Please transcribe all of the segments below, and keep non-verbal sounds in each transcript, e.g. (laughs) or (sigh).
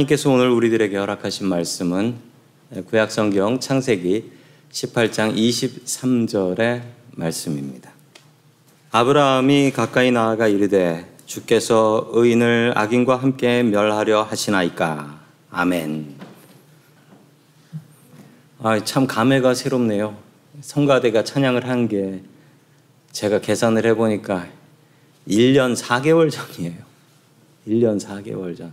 하나님께서 오늘 우리들에게 허락하신 말씀은 구약성경 창세기 18장 23절의 말씀입니다. 아브라함이 가까이 나아가 이르되 주께서 의인을 악인과 함께 멸하려 하시나이까. 아멘. 아, 참 감회가 새롭네요. 성가대가 찬양을 한 게 제가 계산을 해보니까 1년 4개월 전이에요. 1년 4개월 전.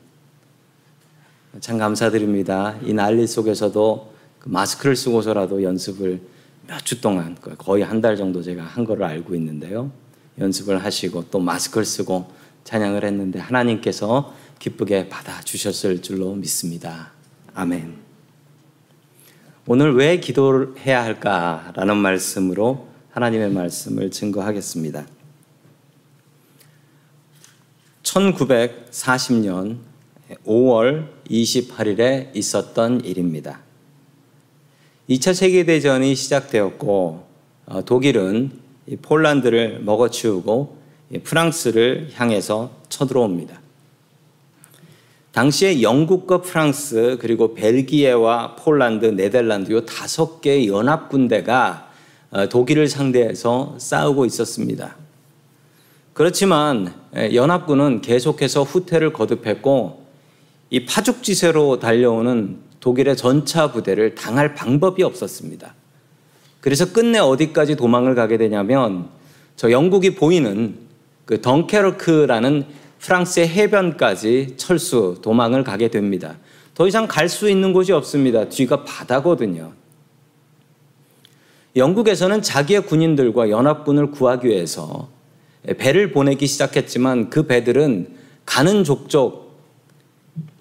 참 감사드립니다. 이 난리 속에서도 그 마스크를 쓰고서라도 연습을 몇 주 동안 거의 한 달 정도 제가 한 거를 알고 있는데요. 연습을 하시고 또 마스크를 쓰고 찬양을 했는데 하나님께서 기쁘게 받아 주셨을 줄로 믿습니다. 아멘. 오늘 왜 기도를 해야 할까라는 말씀으로 하나님의 말씀을 증거하겠습니다. 1940년 5월 28일에 있었던 일입니다. 2차 세계대전이 시작되었고 어, 독일은 폴란드를 먹어치우고 프랑스를 향해서 쳐들어옵니다. 당시에 영국과 프랑스 그리고 벨기에와 폴란드, 네덜란드 요 다섯 개의 연합 군대가 어, 독일을 상대해서 싸우고 있었습니다. 그렇지만 연합군은 계속해서 후퇴를 거듭했고 이 파죽지세로 달려오는 독일의 전차 부대를 당할 방법이 없었습니다. 그래서 끝내 어디까지 도망을 가게 되냐면 저 영국이 보이는 그 덩케르크라는 프랑스의 해변까지 철수 도망을 가게 됩니다. 더 이상 갈 수 있는 곳이 없습니다. 뒤가 바다거든요. 영국에서는 자기의 군인들과 연합군을 구하기 위해서 배를 보내기 시작했지만 그 배들은 가는 족족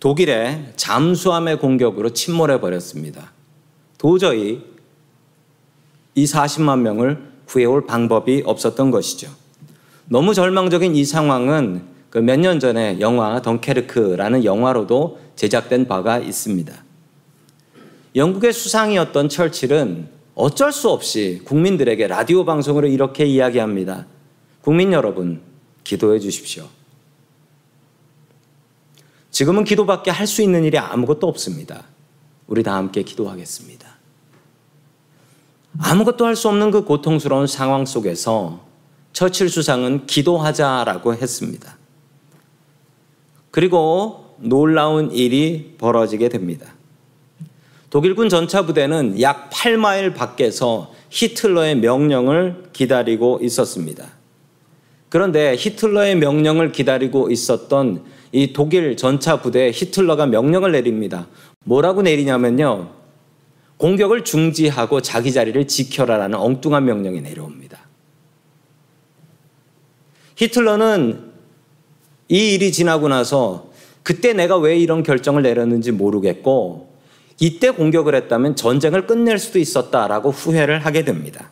독일의 잠수함의 공격으로 침몰해 버렸습니다. 도저히 이 40만 명을 구해올 방법이 없었던 것이죠. 너무 절망적인 이 상황은 그 몇 년 전에 영화 덩케르크라는 영화로도 제작된 바가 있습니다. 영국의 수상이었던 철칠은 어쩔 수 없이 국민들에게 라디오 방송으로 이렇게 이야기합니다. 국민 여러분, 기도해 주십시오. 지금은 기도밖에 할 수 있는 일이 아무것도 없습니다. 우리 다 함께 기도하겠습니다. 아무것도 할 수 없는 그 고통스러운 상황 속에서 처칠 수상은 기도하자라고 했습니다. 그리고 놀라운 일이 벌어지게 됩니다. 독일군 전차 부대는 약 8마일 밖에서 히틀러의 명령을 기다리고 있었습니다. 그런데 히틀러의 명령을 기다리고 있었던 이 독일 전차 부대에 히틀러가 명령을 내립니다. 뭐라고 내리냐면요. 공격을 중지하고 자기 자리를 지켜라라는 엉뚱한 명령이 내려옵니다. 히틀러는 이 일이 지나고 나서 그때 내가 왜 이런 결정을 내렸는지 모르겠고 이때 공격을 했다면 전쟁을 끝낼 수도 있었다라고 후회를 하게 됩니다.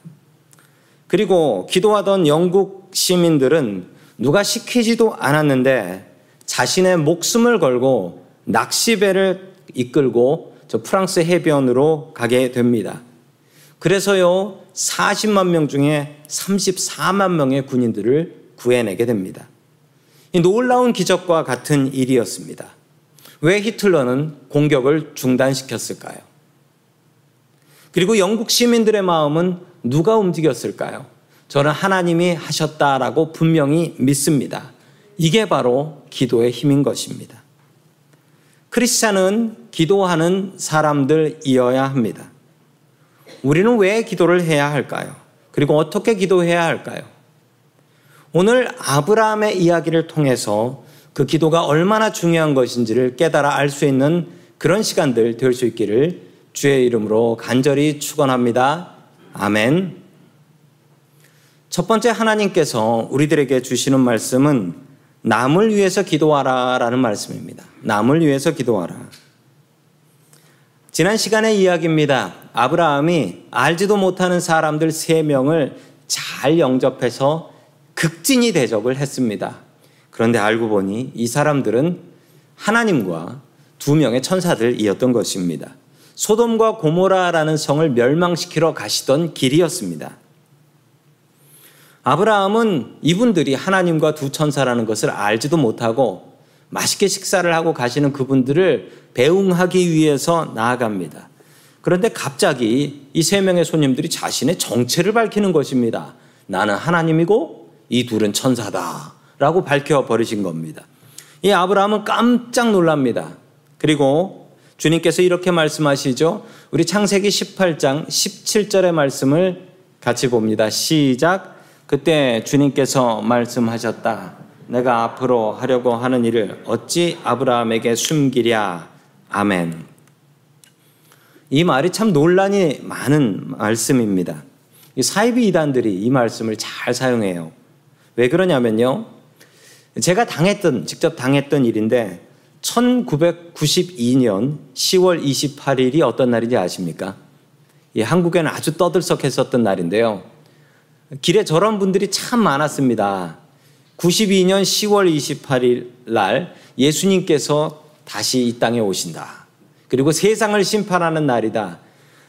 그리고 기도하던 영국 시민들은 누가 시키지도 않았는데 자신의 목숨을 걸고 낚시배를 이끌고 저 프랑스 해변으로 가게 됩니다. 그래서요, 40만 명 중에 34만 명의 군인들을 구해내게 됩니다. 이 놀라운 기적과 같은 일이었습니다. 왜 히틀러는 공격을 중단시켰을까요? 그리고 영국 시민들의 마음은 누가 움직였을까요? 저는 하나님이 하셨다라고 분명히 믿습니다. 이게 바로 기도의 힘인 것입니다. 크리스찬은 기도하는 사람들이어야 합니다. 우리는 왜 기도를 해야 할까요? 그리고 어떻게 기도해야 할까요? 오늘 아브라함의 이야기를 통해서 그 기도가 얼마나 중요한 것인지를 깨달아 알 수 있는 그런 시간들 될 수 있기를 주의 이름으로 간절히 축원합니다. 아멘. 첫 번째 하나님께서 우리들에게 주시는 말씀은 남을 위해서 기도하라 라는 말씀입니다. 남을 위해서 기도하라. 지난 시간의 이야기입니다. 아브라함이 알지도 못하는 사람들 세 명을 잘 영접해서 극진히 대접을 했습니다. 그런데 알고 보니 이 사람들은 하나님과 두 명의 천사들이었던 것입니다. 소돔과 고모라라는 성을 멸망시키러 가시던 길이었습니다. 아브라함은 이분들이 하나님과 두 천사라는 것을 알지도 못하고 맛있게 식사를 하고 가시는 그분들을 배웅하기 위해서 나아갑니다. 그런데 갑자기 이 세 명의 손님들이 자신의 정체를 밝히는 것입니다. 나는 하나님이고 이 둘은 천사다. 라고 밝혀버리신 겁니다. 이 아브라함은 깜짝 놀랍니다. 그리고 주님께서 이렇게 말씀하시죠. 우리 창세기 18장 17절의 말씀을 같이 봅니다. 시작. 그때 주님께서 말씀하셨다. 내가 앞으로 하려고 하는 일을 어찌 아브라함에게 숨기랴. 아멘. 이 말이 참 논란이 많은 말씀입니다. 사이비 이단들이 이 말씀을 잘 사용해요. 왜 그러냐면요. 제가 당했던, 직접 당했던 일인데 1992년 10월 28일이 어떤 날인지 아십니까? 예, 한국에는 아주 떠들썩했었던 날인데요. 길에 저런 분들이 참 많았습니다. 92년 10월 28일 날 예수님께서 다시 이 땅에 오신다. 그리고 세상을 심판하는 날이다.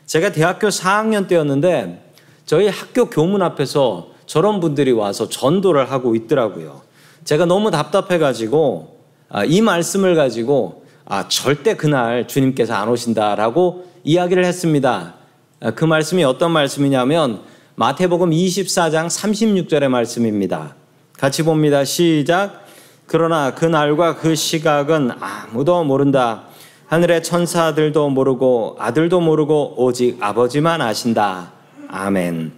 제가 대학교 4학년 때였는데 저희 학교 교문 앞에서 저런 분들이 와서 전도를 하고 있더라고요. 제가 너무 답답해가지고 아, 이 말씀을 가지고 아, 절대 그날 주님께서 안 오신다라고 이야기를 했습니다. 아, 그 말씀이 어떤 말씀이냐면 마태복음 24장 36절의 말씀입니다. 같이 봅니다. 시작. 그러나 그 날과 그 시각은 아무도 모른다. 하늘의 천사들도 모르고 아들도 모르고 오직 아버지만 아신다. 아멘.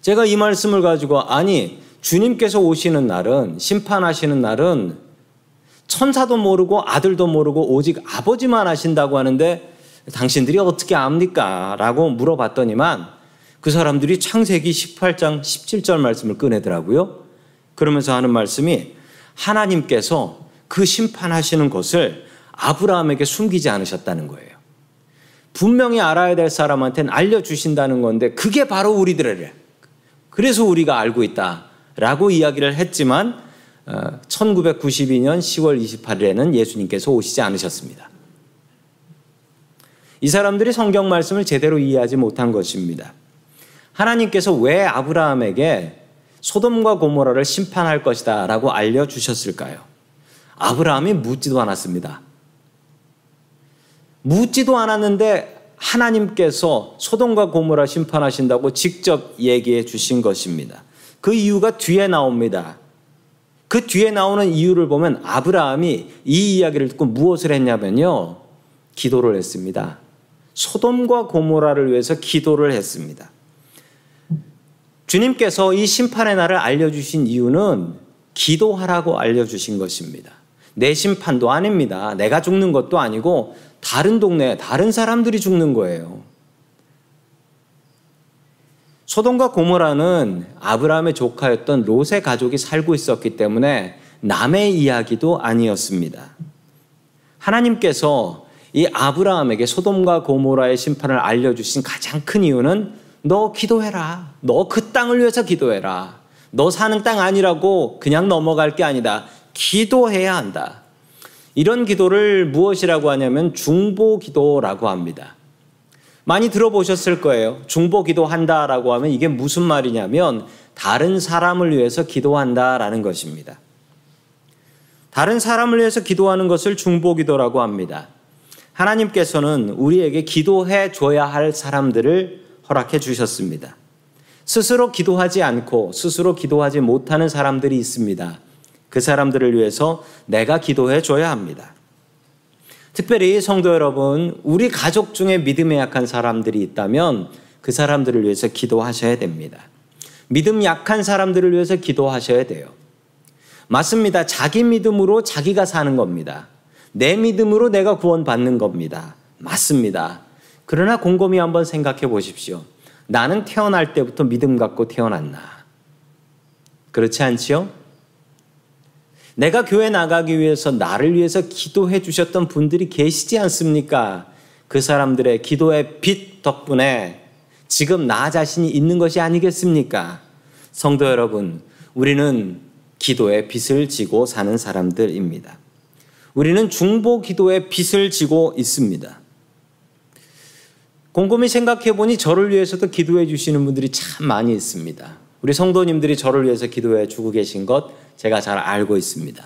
제가 이 말씀을 가지고 아니 주님께서 오시는 날은 심판하시는 날은 천사도 모르고 아들도 모르고 오직 아버지만 아신다고 하는데 당신들이 어떻게 압니까? 라고 물어봤더니만 그 사람들이 창세기 18장 17절 말씀을 꺼내더라고요. 그러면서 하는 말씀이 하나님께서 그 심판하시는 것을 아브라함에게 숨기지 않으셨다는 거예요. 분명히 알아야 될 사람한테는 알려주신다는 건데 그게 바로 우리들의 그래서 우리가 알고 있다라고 이야기를 했지만 1992년 10월 28일에는 예수님께서 오시지 않으셨습니다. 이 사람들이 성경 말씀을 제대로 이해하지 못한 것입니다. 하나님께서 왜 아브라함에게 소돔과 고모라를 심판할 것이다 라고 알려주셨을까요? 아브라함이 묻지도 않았습니다. 묻지도 않았는데 하나님께서 소돔과 고모라 심판하신다고 직접 얘기해 주신 것입니다. 그 이유가 뒤에 나옵니다. 그 뒤에 나오는 이유를 보면 아브라함이 이 이야기를 듣고 무엇을 했냐면요. 기도를 했습니다. 소돔과 고모라를 위해서 기도를 했습니다. 주님께서 이 심판의 날을 알려주신 이유는 기도하라고 알려주신 것입니다. 내 심판도 아닙니다. 내가 죽는 것도 아니고 다른 동네, 다른 사람들이 죽는 거예요. 소돔과 고모라는 아브라함의 조카였던 롯의 가족이 살고 있었기 때문에 남의 이야기도 아니었습니다. 하나님께서 이 아브라함에게 소돔과 고모라의 심판을 알려주신 가장 큰 이유는 너 기도해라. 너 그 땅을 위해서 기도해라. 너 사는 땅 아니라고 그냥 넘어갈 게 아니다. 기도해야 한다. 이런 기도를 무엇이라고 하냐면 중보 기도라고 합니다. 많이 들어보셨을 거예요. 중보 기도한다라고 하면 이게 무슨 말이냐면 다른 사람을 위해서 기도한다라는 것입니다. 다른 사람을 위해서 기도하는 것을 중보 기도라고 합니다. 하나님께서는 우리에게 기도해 줘야 할 사람들을 허락해 주셨습니다. 스스로 기도하지 않고 스스로 기도하지 못하는 사람들이 있습니다. 그 사람들을 위해서 내가 기도해 줘야 합니다. 특별히 성도 여러분, 우리 가족 중에 믿음에 약한 사람들이 있다면 그 사람들을 위해서 기도하셔야 됩니다. 믿음 약한 사람들을 위해서 기도하셔야 돼요. 맞습니다. 자기 믿음으로 자기가 사는 겁니다. 내 믿음으로 내가 구원받는 겁니다. 맞습니다. 그러나 곰곰이 한번 생각해 보십시오. 나는 태어날 때부터 믿음 갖고 태어났나? 그렇지 않지요? 내가 교회 나가기 위해서 나를 위해서 기도해 주셨던 분들이 계시지 않습니까? 그 사람들의 기도의 빛 덕분에 지금 나 자신이 있는 것이 아니겠습니까? 성도 여러분, 우리는 기도의 빛을 지고 사는 사람들입니다. 우리는 중보 기도의 빛을 지고 있습니다. 곰곰이 생각해 보니 저를 위해서도 기도해 주시는 분들이 참 많이 있습니다. 우리 성도님들이 저를 위해서 기도해 주고 계신 것 제가 잘 알고 있습니다.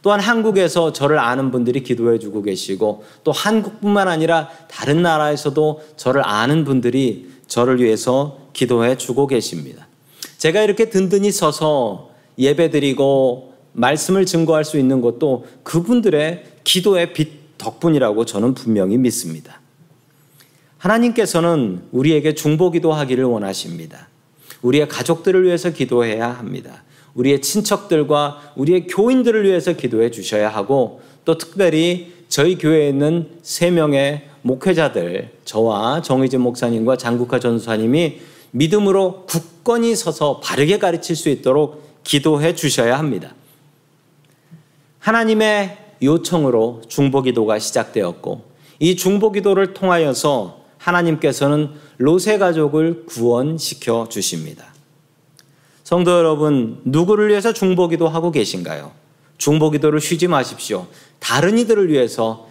또한 한국에서 저를 아는 분들이 기도해 주고 계시고 또 한국뿐만 아니라 다른 나라에서도 저를 아는 분들이 저를 위해서 기도해 주고 계십니다. 제가 이렇게 든든히 서서 예배 드리고 말씀을 증거할 수 있는 것도 그분들의 기도의 빛 덕분이라고 저는 분명히 믿습니다. 하나님께서는 우리에게 중보기도 하기를 원하십니다. 우리의 가족들을 위해서 기도해야 합니다. 우리의 친척들과 우리의 교인들을 위해서 기도해 주셔야 하고 또 특별히 저희 교회에 있는 세 명의 목회자들, 저와 정의진 목사님과 장국화 전사님이 믿음으로 굳건히 서서 바르게 가르칠 수 있도록 기도해 주셔야 합니다. 하나님의 요청으로 중보기도가 시작되었고 이 중보기도를 통하여서 하나님께서는 로세 가족을 구원시켜 주십니다. 성도 여러분, 누구를 위해서 중보기도 하고 계신가요? 중보기도를 쉬지 마십시오. 다른 이들을 위해서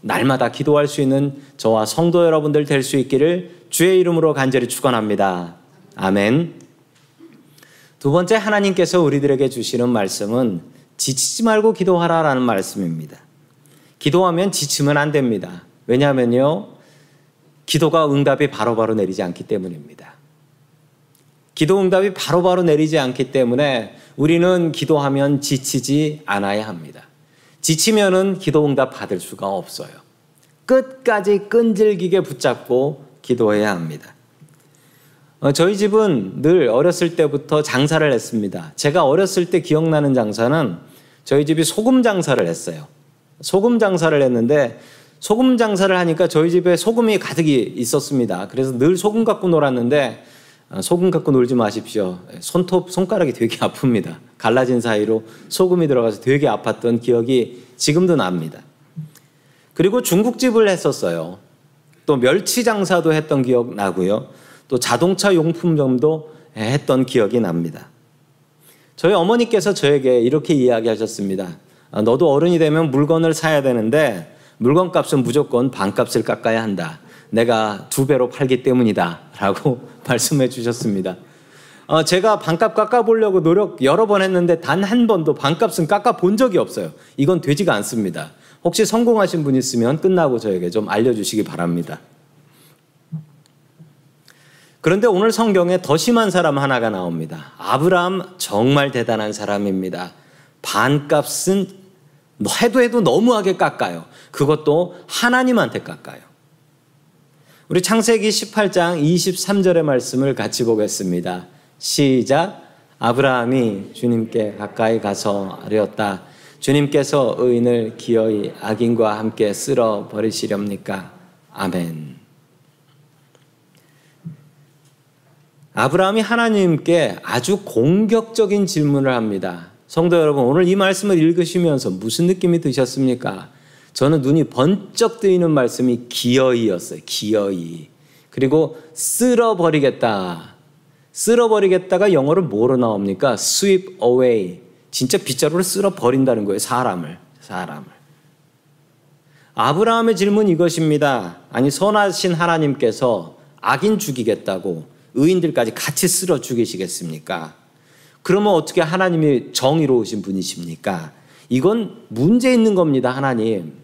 날마다 기도할 수 있는 저와 성도 여러분들 될 수 있기를 주의 이름으로 간절히 축원합니다. 아멘. 두 번째 하나님께서 우리들에게 주시는 말씀은 지치지 말고 기도하라라는 말씀입니다. 기도하면 지치면 안 됩니다. 왜냐하면요. 기도가 응답이 바로바로 바로 내리지 않기 때문입니다. 기도 응답이 바로바로 바로 내리지 않기 때문에 우리는 기도하면 지치지 않아야 합니다. 지치면은 기도 응답 받을 수가 없어요. 끝까지 끈질기게 붙잡고 기도해야 합니다. 어, 저희 집은 늘 어렸을 때부터 장사를 했습니다. 제가 어렸을 때 기억나는 장사는 저희 집이 소금 장사를 했어요. 소금 장사를 했는데 소금 장사를 하니까 저희 집에 소금이 가득이 있었습니다. 그래서 늘 소금 갖고 놀았는데 어, 소금 갖고 놀지 마십시오. 손톱, 손가락이 되게 (laughs) 아픕니다. 갈라진 사이로 소금이 들어가서 되게 아팠던 기억이 지금도 납니다. 그리고 중국집을 했었어요. 또 멸치 장사도 했던 기억 나고요. 또 자동차 용품점도 했던 기억이 납니다. 저희 어머니께서 저에게 이렇게 이야기하셨습니다. 아, 너도 어른이 되면 물건을 사야 되는데 물건 값은 무조건 반값을 깎아야 한다. 내가 두 배로 팔기 때문이다. 라고 (laughs) 말씀해 주셨습니다. 어, 제가 반값 깎아보려고 노력 여러 번 했는데 단 한 번도 반값은 깎아본 적이 없어요. 이건 되지가 않습니다. 혹시 성공하신 분 있으면 끝나고 저에게 좀 알려주시기 바랍니다. 그런데 오늘 성경에 더 심한 사람 하나가 나옵니다. 아브라함 정말 대단한 사람입니다. 반값은 해도 해도 너무하게 깎아요. 그것도 하나님한테 깎아요. 우리 창세기 18장 23절의 말씀을 같이 보겠습니다. 시작. 아브라함이 주님께 가까이 가서 아뢰었다. 주님께서 의인을 기어이 악인과 함께 쓸어 버리시렵니까? 아멘. 아브라함이 하나님께 아주 공격적인 질문을 합니다. 성도 여러분, 오늘 이 말씀을 읽으시면서 무슨 느낌이 드셨습니까? 저는 눈이 번쩍 뜨이는 말씀이 기어이였어요. 기어이. 그리고 쓸어버리겠다. 쓸어버리겠다가 영어로 뭐로 나옵니까? sweep away. 진짜 빗자루를 쓸어버린다는 거예요. 사람을. 사람을. 아브라함의 질문 이것입니다. 아니, 선하신 하나님께서 악인 죽이겠다고 의인들까지 같이 쓸어 죽이시겠습니까? 그러면 어떻게 하나님이 정의로우신 분이십니까? 이건 문제 있는 겁니다, 하나님.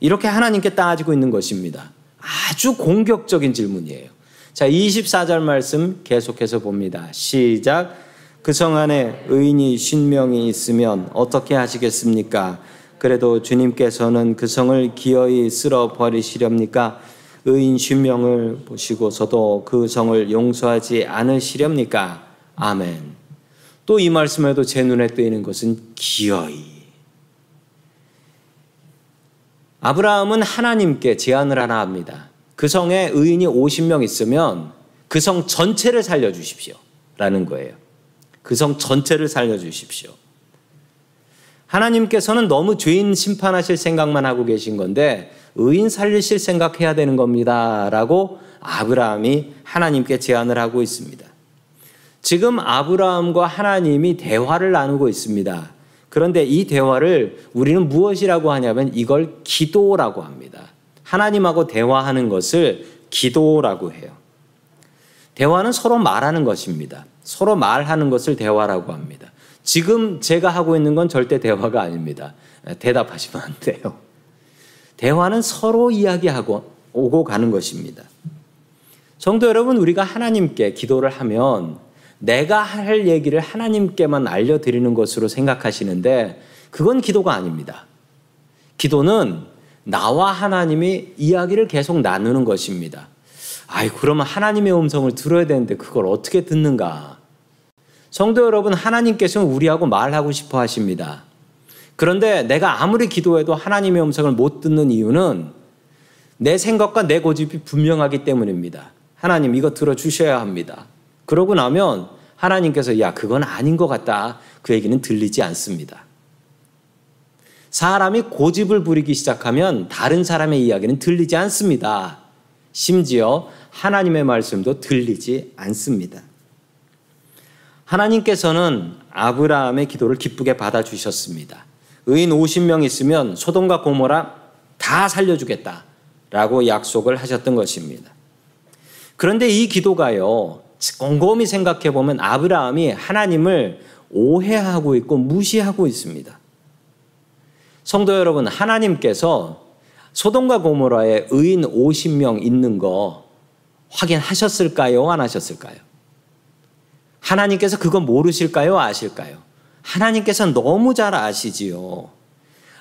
이렇게 하나님께 따지고 있는 것입니다. 아주 공격적인 질문이에요. 자, 24절 말씀 계속해서 봅니다. 시작. 그 성 안에 의인이 쉰명이 있으면 어떻게 하시겠습니까? 그래도 주님께서는 그 성을 기어이 쓸어 버리시렵니까? 의인 쉰명을 보시고서도 그 성을 용서하지 않으시렵니까? 아멘. 또 이 말씀에도 제 눈에 띄는 것은 기어이. 아브라함은 하나님께 제안을 하나 합니다. 그 성에 의인이 50명 있으면 그 성 전체를 살려주십시오. 라는 거예요. 그 성 전체를 살려주십시오. 하나님께서는 너무 죄인 심판하실 생각만 하고 계신 건데 의인 살리실 생각해야 되는 겁니다. 라고 아브라함이 하나님께 제안을 하고 있습니다. 지금 아브라함과 하나님이 대화를 나누고 있습니다. 그런데 이 대화를 우리는 무엇이라고 하냐면 이걸 기도라고 합니다. 하나님하고 대화하는 것을 기도라고 해요. 대화는 서로 말하는 것입니다. 서로 말하는 것을 대화라고 합니다. 지금 제가 하고 있는 건 절대 대화가 아닙니다. 대답하시면 안 돼요. 대화는 서로 이야기하고 오고 가는 것입니다. 성도 여러분, 우리가 하나님께 기도를 하면 내가 할 얘기를 하나님께만 알려드리는 것으로 생각하시는데 그건 기도가 아닙니다. 기도는 나와 하나님이 이야기를 계속 나누는 것입니다. 아이, 그러면 하나님의 음성을 들어야 되는데 그걸 어떻게 듣는가? 성도 여러분, 하나님께서는 우리하고 말하고 싶어 하십니다. 그런데 내가 아무리 기도해도 하나님의 음성을 못 듣는 이유는 내 생각과 내 고집이 분명하기 때문입니다. 하나님 이거 들어주셔야 합니다. 그러고 나면 하나님께서 야, 그건 아닌 것 같다. 그 얘기는 들리지 않습니다. 사람이 고집을 부리기 시작하면 다른 사람의 이야기는 들리지 않습니다. 심지어 하나님의 말씀도 들리지 않습니다. 하나님께서는 아브라함의 기도를 기쁘게 받아주셨습니다. 의인 50명 있으면 소돔과 고모라 다 살려주겠다 라고 약속을 하셨던 것입니다. 그런데 이 기도가요, 곰곰이 생각해 보면 아브라함이 하나님을 오해하고 있고 무시하고 있습니다. 성도 여러분, 하나님께서 소돔과 고모라에 의인 50명 있는 거 확인하셨을까요? 안 하셨을까요? 하나님께서 그거 모르실까요? 아실까요? 하나님께서 너무 잘 아시지요.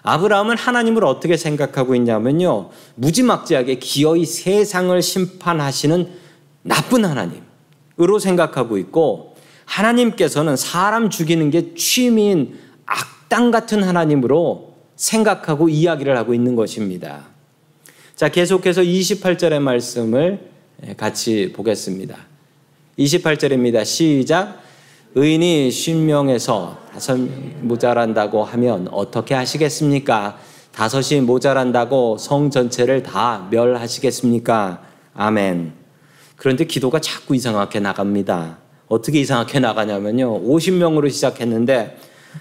아브라함은 하나님을 어떻게 생각하고 있냐면요. 무지막지하게 기어이 세상을 심판하시는 나쁜 하나님 으로 생각하고 있고 하나님께서는 사람 죽이는 게 취미인 악당 같은 하나님으로 생각하고 이야기를 하고 있는 것입니다. 자, 계속해서 28절의 말씀을 같이 보겠습니다. 28절입니다. 시작. 의인이 신명에서 다섯 모자란다고 하면 어떻게 하시겠습니까? 다섯이 모자란다고 성 전체를 다 멸하시겠습니까? 아멘. 그런데 기도가 자꾸 이상하게 나갑니다. 어떻게 이상하게 나가냐면요. 50명으로 시작했는데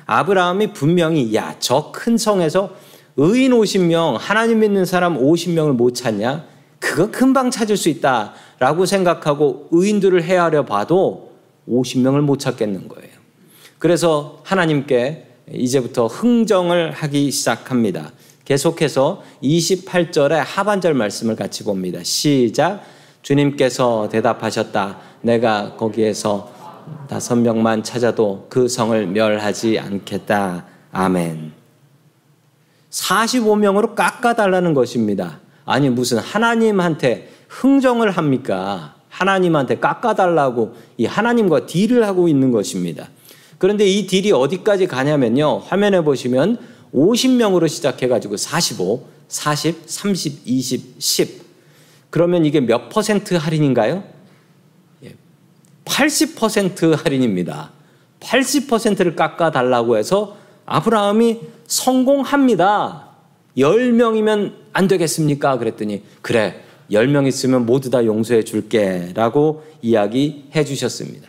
아브라함이 분명히 야, 저 큰 성에서 의인 50명, 하나님 믿는 사람 50명을 못 찾냐? 그거 금방 찾을 수 있다. 라고 생각하고 의인들을 헤아려 봐도 50명을 못 찾겠는 거예요. 그래서 하나님께 이제부터 흥정을 하기 시작합니다. 계속해서 28절의 하반절 말씀을 같이 봅니다. 시작. 주님께서 대답하셨다. 내가 거기에서 다섯 명만 찾아도 그 성을 멸하지 않겠다. 아멘. 45명으로 깎아달라는 것입니다. 아니, 무슨 하나님한테 흥정을 합니까? 하나님한테 깎아달라고 이 하나님과 딜을 하고 있는 것입니다. 그런데 이 딜이 어디까지 가냐면요. 화면에 보시면 50명으로 시작해가지고 45, 40, 30, 20, 10. 그러면 이게 몇 퍼센트 할인인가요? 80% 예, 할인입니다. 80%를 깎아 달라고 해서 아브라함이 성공합니다. 10명이면 안 되겠습니까? 그랬더니, 그래, 10명 있으면 모두 다 용서해 줄게 라고 이야기해 주셨습니다.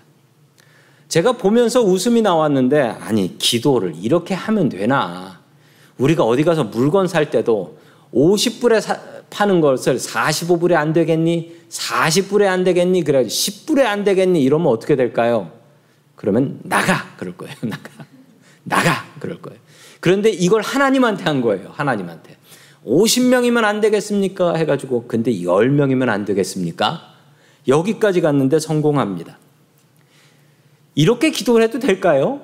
제가 보면서 웃음이 나왔는데 아니 기도를 이렇게 하면 되나 우리가 어디 가서 물건 살 때도 50불에 사, 파는 것을 45불에 안 되겠니? 40불에 안 되겠니? 그래 10불에 안 되겠니? 이러면 어떻게 될까요? 그러면 나가 그럴 거예요. (laughs) 나가. 나가 그럴 거예요. 그런데 이걸 하나님한테 한 거예요. 하나님한테. 50명이면 안 되겠습니까? 해 가지고, 근데 10명이면 안 되겠습니까? 여기까지 갔는데 성공합니다. 이렇게 기도를 해도 될까요?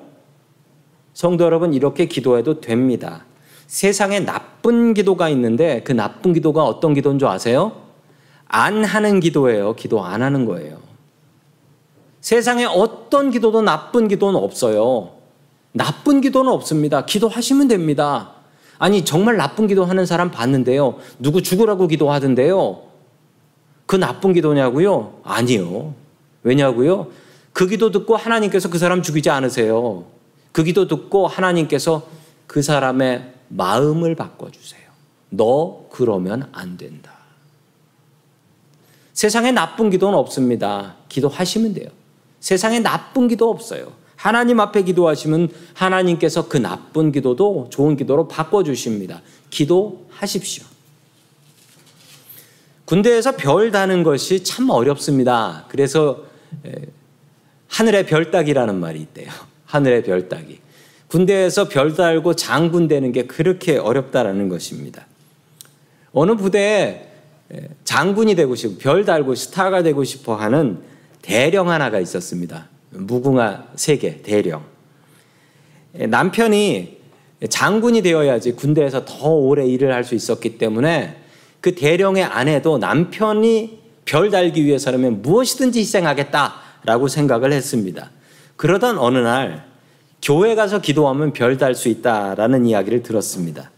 성도 여러분, 이렇게 기도해도 됩니다. 세상에 나쁜 기도가 있는데 그 나쁜 기도가 어떤 기도인 줄 아세요? 안 하는 기도예요. 기도 안 하는 거예요. 세상에 어떤 기도도 나쁜 기도는 없어요. 나쁜 기도는 없습니다. 기도하시면 됩니다. 아니, 정말 나쁜 기도 하는 사람 봤는데요. 누구 죽으라고 기도하던데요. 그 나쁜 기도냐고요? 아니요. 왜냐고요? 그 기도 듣고 하나님께서 그 사람 죽이지 않으세요. 그 기도 듣고 하나님께서 그 사람의 마음을 바꿔주세요. 너 그러면 안 된다. 세상에 나쁜 기도는 없습니다. 기도하시면 돼요. 세상에 나쁜 기도 없어요. 하나님 앞에 기도하시면 하나님께서 그 나쁜 기도도 좋은 기도로 바꿔주십니다. 기도하십시오. 군대에서 별 다는 것이 참 어렵습니다. 그래서 하늘의 별 따기라는 말이 있대요. (laughs) 하늘의 별 따기. 군대에서 별 달고 장군 되는 게 그렇게 어렵다라는 것입니다. 어느 부대에 장군이 되고 싶고 별 달고 스타가 되고 싶어 하는 대령 하나가 있었습니다. 무궁화 세계 대령. 남편이 장군이 되어야지 군대에서 더 오래 일을 할 수 있었기 때문에 그 대령의 아내도 남편이 별 달기 위해서라면 무엇이든지 희생하겠다라고 생각을 했습니다. 그러던 어느 날 교회 가서 기도하면 별 달 수 있다라는 이야기를 들었습니다.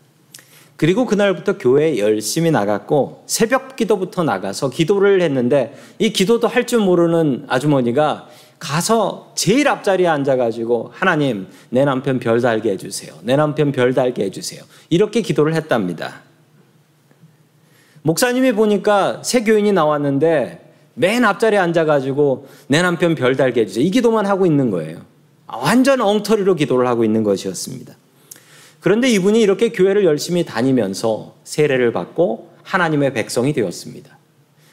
그리고 그날부터 교회에 열심히 나갔고 새벽 기도부터 나가서 기도를 했는데 이 기도도 할 줄 모르는 아주머니가 가서 제일 앞자리에 앉아가지고 하나님 내 남편 별 달게 해주세요. 내 남편 별 달게 해주세요. 이렇게 기도를 했답니다. 목사님이 보니까 새 교인이 나왔는데 맨 앞자리에 앉아가지고 내 남편 별 달게 해주세요. 이 기도만 하고 있는 거예요. 완전 엉터리로 기도를 하고 있는 것이었습니다. 그런데 이분이 이렇게 교회를 열심히 다니면서 세례를 받고 하나님의 백성이 되었습니다.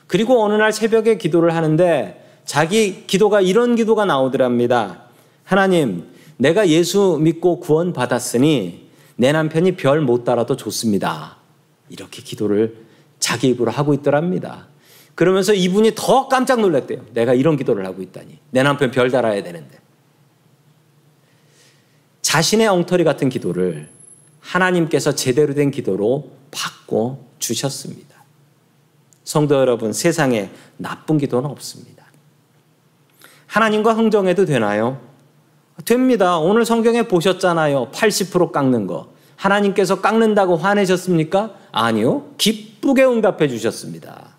그리고 어느 날 새벽에 기도를 하는데 자기 기도가 이런 기도가 나오더랍니다. 하나님, 내가 예수 믿고 구원 받았으니 내 남편이 별못 달아도 좋습니다. 이렇게 기도를 자기 입으로 하고 있더랍니다. 그러면서 이분이 더 깜짝 놀랐대요. 내가 이런 기도를 하고 있다니. 내 남편 별 달아야 되는데. 자신의 엉터리 같은 기도를 하나님께서 제대로 된 기도로 바꿔 주셨습니다. 성도 여러분, 세상에 나쁜 기도는 없습니다. 하나님과 흥정해도 되나요? 됩니다. 오늘 성경에 보셨잖아요. 80% 깎는 거. 하나님께서 깎는다고 화내셨습니까? 아니요. 기쁘게 응답해 주셨습니다.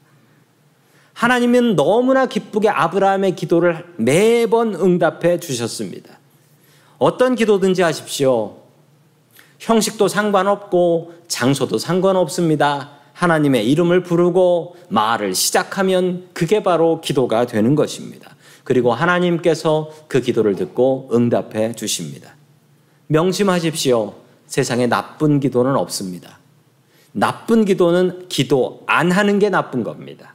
하나님은 너무나 기쁘게 아브라함의 기도를 매번 응답해 주셨습니다. 어떤 기도든지 하십시오. 형식도 상관없고 장소도 상관없습니다. 하나님의 이름을 부르고 말을 시작하면 그게 바로 기도가 되는 것입니다. 그리고 하나님께서 그 기도를 듣고 응답해 주십니다. 명심하십시오. 세상에 나쁜 기도는 없습니다. 나쁜 기도는 기도 안 하는 게 나쁜 겁니다.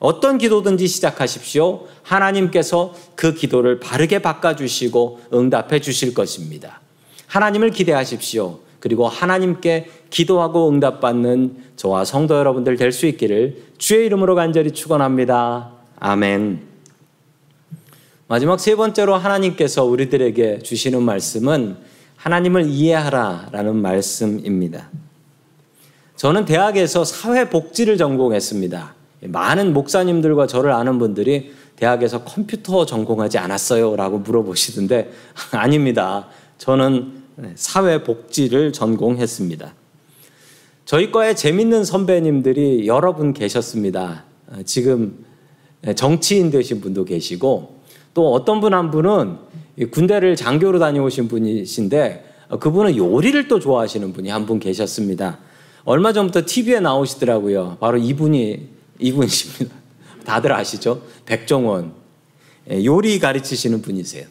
어떤 기도든지 시작하십시오. 하나님께서 그 기도를 바르게 바꿔주시고 응답해 주실 것입니다. 하나님을 기대하십시오. 그리고 하나님께 기도하고 응답받는 저와 성도 여러분들 될 수 있기를 주의 이름으로 간절히 축원합니다. 아멘. 마지막 세 번째로 하나님께서 우리들에게 주시는 말씀은 하나님을 이해하라라는 말씀입니다. 저는 대학에서 사회복지를 전공했습니다. 많은 목사님들과 저를 아는 분들이 대학에서 컴퓨터 전공하지 않았어요? 라고 물어보시던데 (laughs) 아닙니다. 저는 사회복지를 전공했습니다. 저희 과에 재밌는 선배님들이 여러 분 계셨습니다. 지금 정치인 되신 분도 계시고 또 어떤 분 한 분은 군대를 장교로 다녀오신 분이신데 그분은 요리를 또 좋아하시는 분이 한 분 계셨습니다. 얼마 전부터 TV에 나오시더라고요. 바로 이분이 이분이십니다. (laughs) 다들 아시죠? 백종원. 예, 요리 가르치시는 분이세요.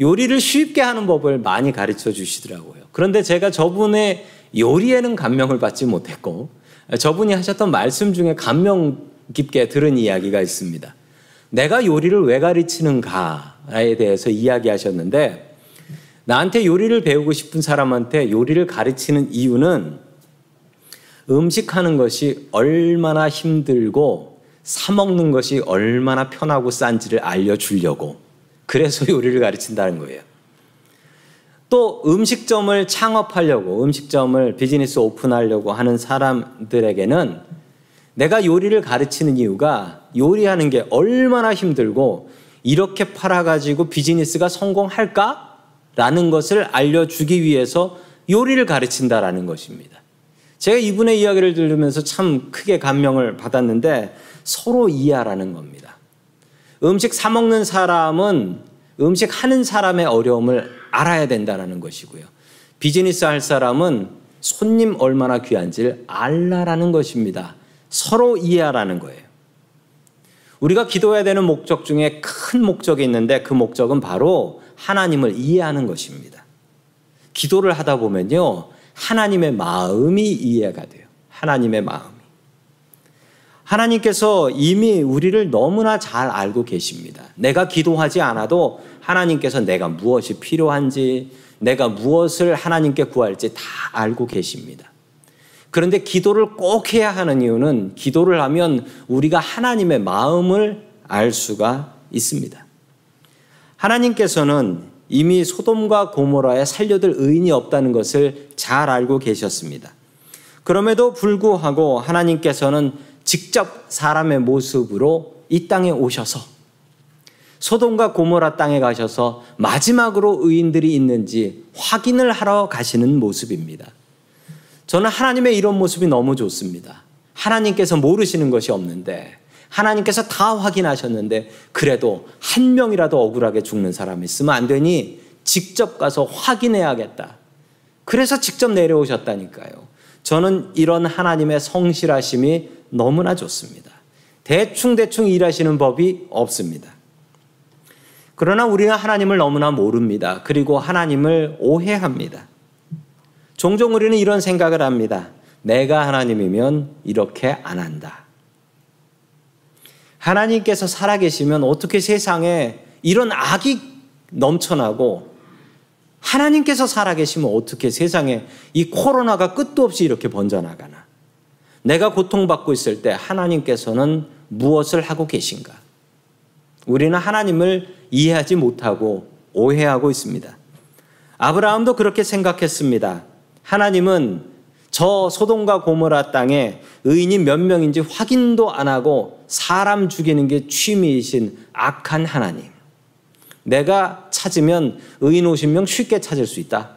요리를 쉽게 하는 법을 많이 가르쳐 주시더라고요. 그런데 제가 저분의 요리에는 감명을 받지 못했고, 저분이 하셨던 말씀 중에 감명 깊게 들은 이야기가 있습니다. 내가 요리를 왜 가르치는가에 대해서 이야기하셨는데, 나한테 요리를 배우고 싶은 사람한테 요리를 가르치는 이유는 음식하는 것이 얼마나 힘들고 사먹는 것이 얼마나 편하고 싼지를 알려주려고 그래서 (laughs) 요리를 가르친다는 거예요. 또 음식점을 창업하려고 음식점을 비즈니스 오픈하려고 하는 사람들에게는 내가 요리를 가르치는 이유가 요리하는 게 얼마나 힘들고 이렇게 팔아가지고 비즈니스가 성공할까? 라는 것을 알려주기 위해서 요리를 가르친다라는 것입니다. 제가 이분의 이야기를 들으면서 참 크게 감명을 받았는데 서로 이해하라는 겁니다. 음식 사 먹는 사람은 음식 하는 사람의 어려움을 알아야 된다는 것이고요. 비즈니스 할 사람은 손님 얼마나 귀한지를 알라라는 것입니다. 서로 이해하라는 거예요. 우리가 기도해야 되는 목적 중에 큰 목적이 있는데 그 목적은 바로 하나님을 이해하는 것입니다. 기도를 하다 보면요. 하나님의 마음이 이해가 돼요. 하나님의 마음이. 하나님께서 이미 우리를 너무나 잘 알고 계십니다. 내가 기도하지 않아도 하나님께서 내가 무엇이 필요한지, 내가 무엇을 하나님께 구할지 다 알고 계십니다. 그런데 기도를 꼭 해야 하는 이유는 기도를 하면 우리가 하나님의 마음을 알 수가 있습니다. 하나님께서는 이미 소돔과 고모라에 살려들 의인이 없다는 것을 잘 알고 계셨습니다. 그럼에도 불구하고 하나님께서는 직접 사람의 모습으로 이 땅에 오셔서 소돔과 고모라 땅에 가셔서 마지막으로 의인들이 있는지 확인을 하러 가시는 모습입니다. 저는 하나님의 이런 모습이 너무 좋습니다. 하나님께서 모르시는 것이 없는데 하나님께서 다 확인하셨는데 그래도 한 명이라도 억울하게 죽는 사람이 있으면 안 되니 직접 가서 확인해야겠다. 그래서 직접 내려오셨다니까요. 저는 이런 하나님의 성실하심이 너무나 좋습니다. 대충대충 일하시는 법이 없습니다. 그러나 우리는 하나님을 너무나 모릅니다. 그리고 하나님을 오해합니다. 종종 우리는 이런 생각을 합니다. 내가 하나님이면 이렇게 안 한다. 하나님께서 살아계시면 어떻게 세상에 이런 악이 넘쳐나고 하나님께서 살아계시면 어떻게 세상에 이 코로나가 끝도 없이 이렇게 번져나가나. 내가 고통받고 있을 때 하나님께서는 무엇을 하고 계신가? 우리는 하나님을 이해하지 못하고 오해하고 있습니다. 아브라함도 그렇게 생각했습니다. 하나님은 저 소돔과 고모라 땅에 의인이 몇 명인지 확인도 안 하고 사람 죽이는 게 취미이신 악한 하나님. 내가 찾으면 의인 50명 쉽게 찾을 수 있다.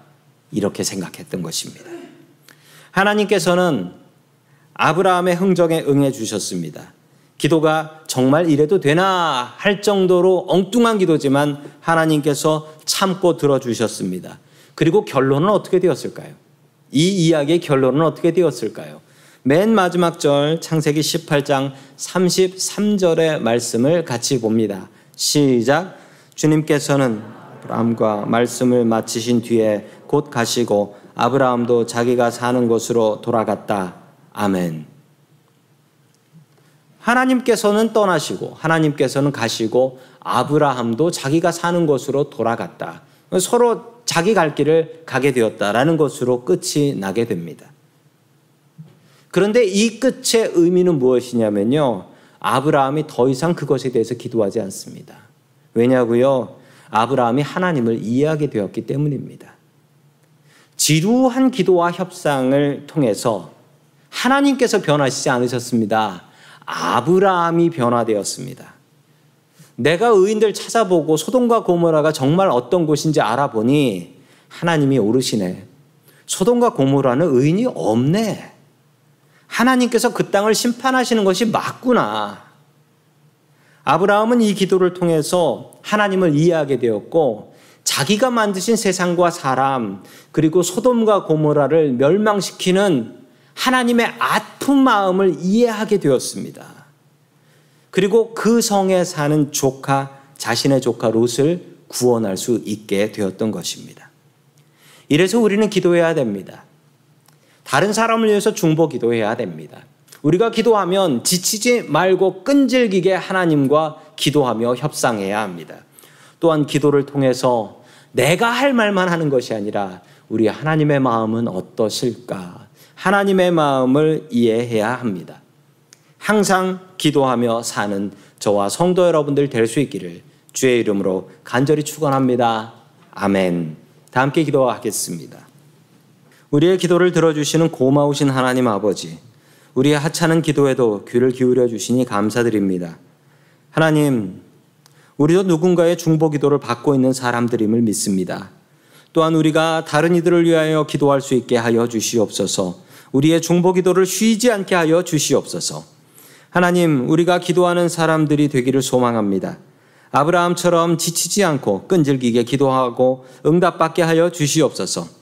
이렇게 생각했던 것입니다. 하나님께서는 아브라함의 흥정에 응해 주셨습니다. 기도가 정말 이래도 되나 할 정도로 엉뚱한 기도지만 하나님께서 참고 들어주셨습니다. 그리고 결론은 어떻게 되었을까요? 이 이야기의 결론은 어떻게 되었을까요? 맨 마지막 절 창세기 18장 33절의 말씀을 같이 봅니다. 시작. 주님께서는 아브라함과 말씀을 마치신 뒤에 곧 가시고 아브라함도 자기가 사는 곳으로 돌아갔다. 아멘. 하나님께서는 떠나시고 하나님께서는 가시고 아브라함도 자기가 사는 곳으로 돌아갔다. 서로 자기 갈 길을 가게 되었다라는 것으로 끝이 나게 됩니다. 그런데 이 끝의 의미는 무엇이냐면요. 아브라함이 더 이상 그것에 대해서 기도하지 않습니다. 왜냐고요? 아브라함이 하나님을 이해하게 되었기 때문입니다. 지루한 기도와 협상을 통해서 하나님께서 변하시지 않으셨습니다. 아브라함이 변화되었습니다. 내가 의인들 찾아보고 소돔과 고모라가 정말 어떤 곳인지 알아보니 하나님이 오르시네. 소돔과 고모라는 의인이 없네. 하나님께서 그 땅을 심판하시는 것이 맞구나. 아브라함은 이 기도를 통해서 하나님을 이해하게 되었고 자기가 만드신 세상과 사람 그리고 소돔과 고모라를 멸망시키는 하나님의 아픈 마음을 이해하게 되었습니다. 그리고 그 성에 사는 조카, 자신의 조카 롯을 구원할 수 있게 되었던 것입니다. 이래서 우리는 기도해야 됩니다. 다른 사람을 위해서 중보 기도해야 됩니다. 우리가 기도하면 지치지 말고 끈질기게 하나님과 기도하며 협상해야 합니다. 또한 기도를 통해서 내가 할 말만 하는 것이 아니라 우리 하나님의 마음은 어떠실까? 하나님의 마음을 이해해야 합니다. 항상 기도하며 사는 저와 성도 여러분들 될 수 있기를 주의 이름으로 간절히 축원합니다. 아멘. 다 함께 기도하겠습니다. 우리의 기도를 들어주시는 고마우신 하나님 아버지, 우리의 하찮은 기도에도 귀를 기울여 주시니 감사드립니다. 하나님, 우리도 누군가의 중보 기도를 받고 있는 사람들임을 믿습니다. 또한 우리가 다른 이들을 위하여 기도할 수 있게 하여 주시옵소서. 우리의 중보 기도를 쉬지 않게 하여 주시옵소서. 하나님, 우리가 기도하는 사람들이 되기를 소망합니다. 아브라함처럼 지치지 않고 끈질기게 기도하고 응답받게 하여 주시옵소서.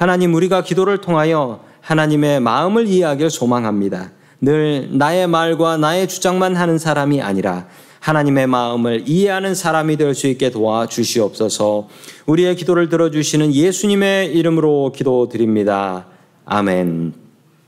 하나님, 우리가 기도를 통하여 하나님의 마음을 이해하길 소망합니다. 늘 나의 말과 나의 주장만 하는 사람이 아니라 하나님의 마음을 이해하는 사람이 될 수 있게 도와 주시옵소서. 우리의 기도를 들어주시는 예수님의 이름으로 기도드립니다. 아멘.